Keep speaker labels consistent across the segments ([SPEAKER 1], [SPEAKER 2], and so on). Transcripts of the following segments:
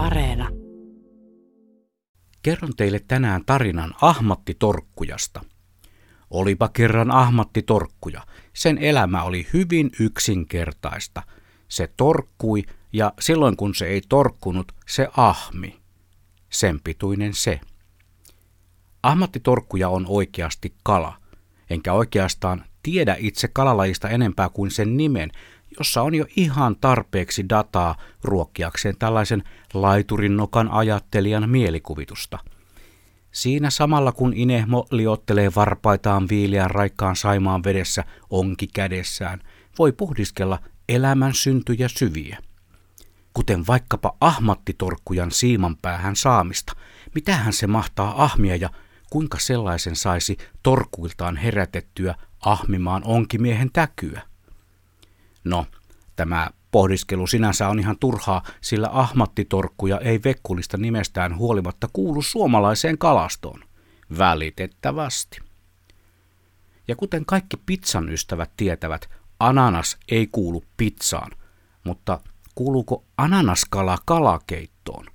[SPEAKER 1] Areena.
[SPEAKER 2] Kerron teille tänään tarinan Ahmatti Torkkujasta. Olipa kerran Ahmatti Torkkuja. Sen elämä oli hyvin yksinkertaista. Se torkkui ja silloin kun se ei torkkunut, se ahmi. Sen pituinen se. Ahmatti Torkkuja on oikeasti kala, enkä oikeastaan tiedä itse kalalajista enempää kuin sen nimen, jossa on jo ihan tarpeeksi dataa ruokkiakseen tällaisen laiturin nokan ajattelijan mielikuvitusta. Siinä samalla kun Inehmo liottelee varpaitaan viileän raikkaan saimaan vedessä onki kädessään, voi pohdiskella elämän syntyjä syviä. Kuten vaikkapa ahmattitorkkujan siiman päähän saamista, mitähän se mahtaa ahmia ja kuinka sellaisen saisi torkuiltaan herätettyä ahmimaan onkimiehen täkyä. No, tämä pohdiskelu sinänsä on ihan turhaa, sillä ahmattitorkkuja ei vekkulista nimestään huolimatta kuulu suomalaiseen kalastoon. Välitettävästi. Ja kuten kaikki pizzan ystävät tietävät, ananas ei kuulu pizzaan, mutta kuuluuko ananaskala kalakeittoon?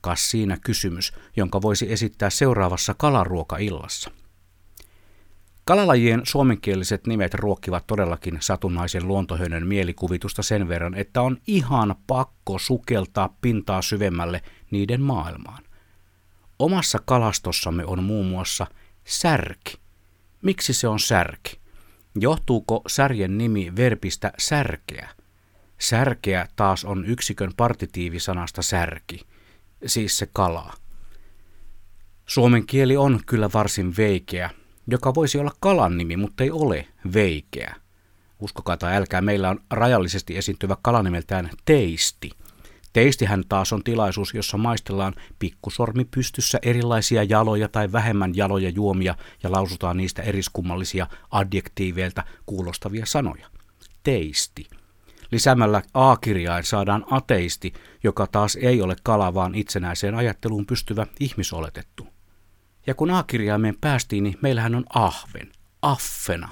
[SPEAKER 2] Kas siinä kysymys, jonka voisi esittää seuraavassa kalaruokaillassa. Kalalajien suomenkieliset nimet ruokkivat todellakin satunnaisen luontohönen mielikuvitusta sen verran, että on ihan pakko sukeltaa pintaa syvemmälle niiden maailmaan. Omassa kalastossamme on muun muassa särki. Miksi se on särki? Johtuuko särjen nimi verbistä särkeä? Särkeä taas on yksikön partitiivisanasta särki, siis se kala. Suomen kieli on kyllä varsin veikeä, joka voisi olla kalan nimi, mutta ei ole veikeä. Uskokaa tai älkää, meillä on rajallisesti esiintyvä kala nimeltään teisti. Teistihän taas on tilaisuus, jossa maistellaan pikkusormi pystyssä erilaisia jaloja tai vähemmän jaloja juomia ja lausutaan niistä eriskummallisia adjektiiveilta kuulostavia sanoja. Teisti. Lisäämällä A-kirjain saadaan ateisti, joka taas ei ole kala, vaan itsenäiseen ajatteluun pystyvä ihmisoletettu. Ja kun A-kirjaimeen päästiin, niin meillähän on ahven, affena.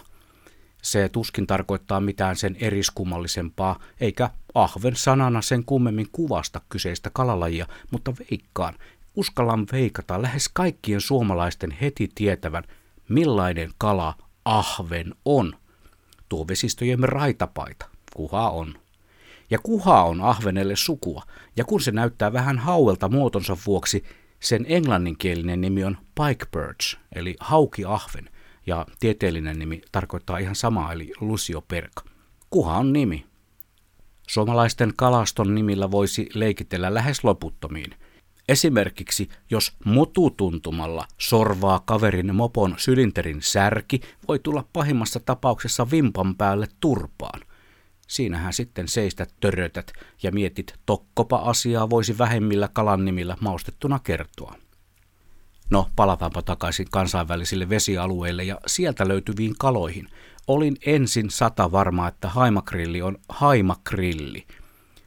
[SPEAKER 2] Se tuskin tarkoittaa mitään sen eriskummallisempaa, eikä ahven sanana sen kummemmin kuvasta kyseistä kalalajia, mutta veikkaan, uskallan veikata lähes kaikkien suomalaisten heti tietävän, millainen kala ahven on. Tuo vesistöjemme raitapaita, kuha on. Ja kuha on ahvenelle sukua, ja kun se näyttää vähän hauelta muotonsa vuoksi, sen englanninkielinen nimi on pike birch, eli haukiahven, ja tieteellinen nimi tarkoittaa ihan samaa, eli Lucio perka. Kuha on nimi. Suomalaisten kalaston nimillä voisi leikitellä lähes loputtomiin. Esimerkiksi jos mututuntumalla sorvaa kaverin mopon sylinterin särki, voi tulla pahimmassa tapauksessa vimpan päälle turpaan. Siinähän sitten seistä törötät ja mietit, tokkopa asiaa voisi vähemmillä kalan nimillä maustettuna kertoa. No, palataanpa takaisin kansainvälisille vesialueille ja sieltä löytyviin kaloihin. Olin ensin sata varma, että haimakrilli on haimakrilli.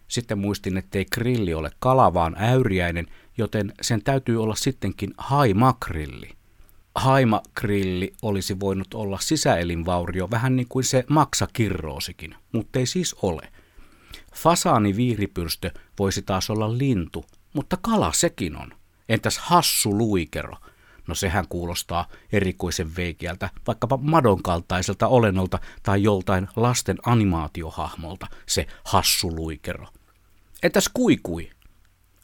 [SPEAKER 2] Sitten muistin, ettei grilli ole kala, vaan äyriäinen, joten sen täytyy olla sittenkin haimakrilli haimakrilli olisi voinut olla sisäelinvaurio, vähän niin kuin se maksakirroosikin, mutta ei siis ole. Fasaani viiripyrstö voisi taas olla lintu, mutta kala sekin on. Entäs hassu luikero? No sehän kuulostaa erikoisen veikeältä, vaikkapa madon kaltaiselta olennolta tai joltain lasten animaatiohahmolta, se hassu luikero. Entäs kuikui?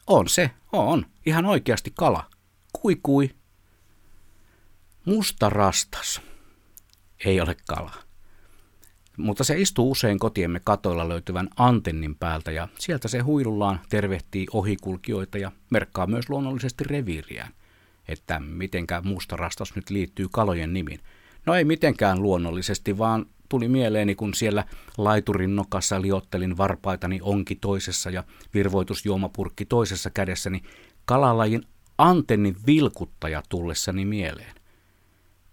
[SPEAKER 2] On se, on, ihan oikeasti kala. Kuikui Musta rastas ei ole kala. Mutta se istuu usein kotiemme katoilla löytyvän antennin päältä ja sieltä se huilullaan tervehtii ohikulkijoita ja merkkaa myös luonnollisesti reviiriään. Että mitenkä musta rastas nyt liittyy kalojen nimiin. No ei mitenkään luonnollisesti, vaan tuli mieleeni, kun siellä laiturin nokassa liottelin varpaitani onki toisessa ja virvoitusjuomapurkki toisessa kädessäni kalalajin antennin vilkuttaja tullessani mieleen.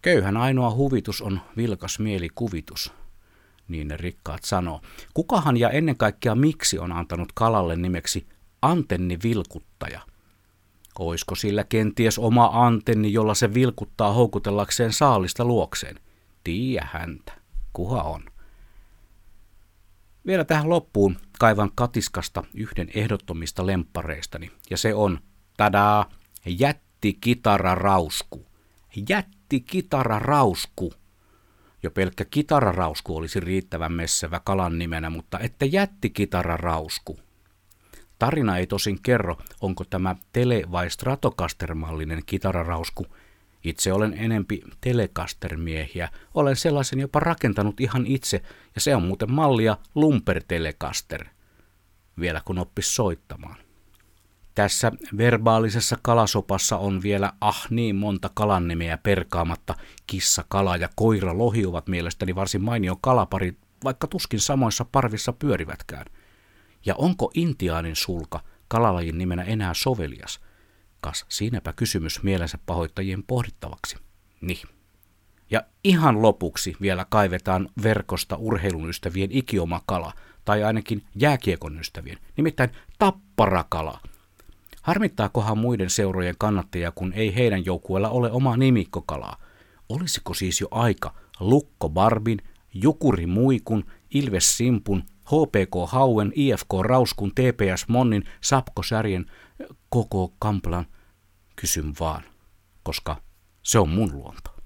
[SPEAKER 2] Köyhän ainoa huvitus on vilkas mielikuvitus, niin ne rikkaat sanoo. Kukahan ja ennen kaikkea miksi on antanut kalalle nimeksi antennivilkuttaja? Oisko sillä kenties oma antenni, jolla se vilkuttaa houkutellakseen saalista luokseen? Tiiä häntä, kuha on. Vielä tähän loppuun kaivan katiskasta yhden ehdottomista lemppareistani, ja se on, tadaa, jättikitararausku. Jättikitararausku. Jo pelkkä kitararausku olisi riittävän messevä kalan nimenä, mutta että jättikitararausku. Tarina ei tosin kerro, onko tämä tele- vai stratocaster-mallinen kitararausku. Itse olen enempi telecaster-miehiä. Olen sellaisen jopa rakentanut ihan itse, ja se on muuten mallia Lumper Telecaster. Vielä kun oppis soittamaan. Tässä verbaalisessa kalasopassa on vielä ah niin monta kalannimeä perkaamatta. Kissa, kala ja koira lohi ovat mielestäni varsin mainio kalapari, vaikka tuskin samoissa parvissa pyörivätkään. Ja onko intiaanin sulka kalalajin nimenä enää sovelias? Kas siinäpä kysymys mielensä pahoittajien pohdittavaksi. Niin. Ja ihan lopuksi vielä kaivetaan verkosta urheilun ystävien ikioma kala, tai ainakin jääkiekon ystävien, nimittäin tapparakala – Harmittaakohan muiden seurojen kannattajia, kun ei heidän joukkueella ole omaa nimikkokalaa? Olisiko siis jo aika Lukko Barbin, Jukuri Muikun, Ilves Simpun, HPK Hauen, IFK Rauskun, TPS Monnin, Sapko Särjen, koko Kamplan? Kysyn vaan, koska se on mun luonto.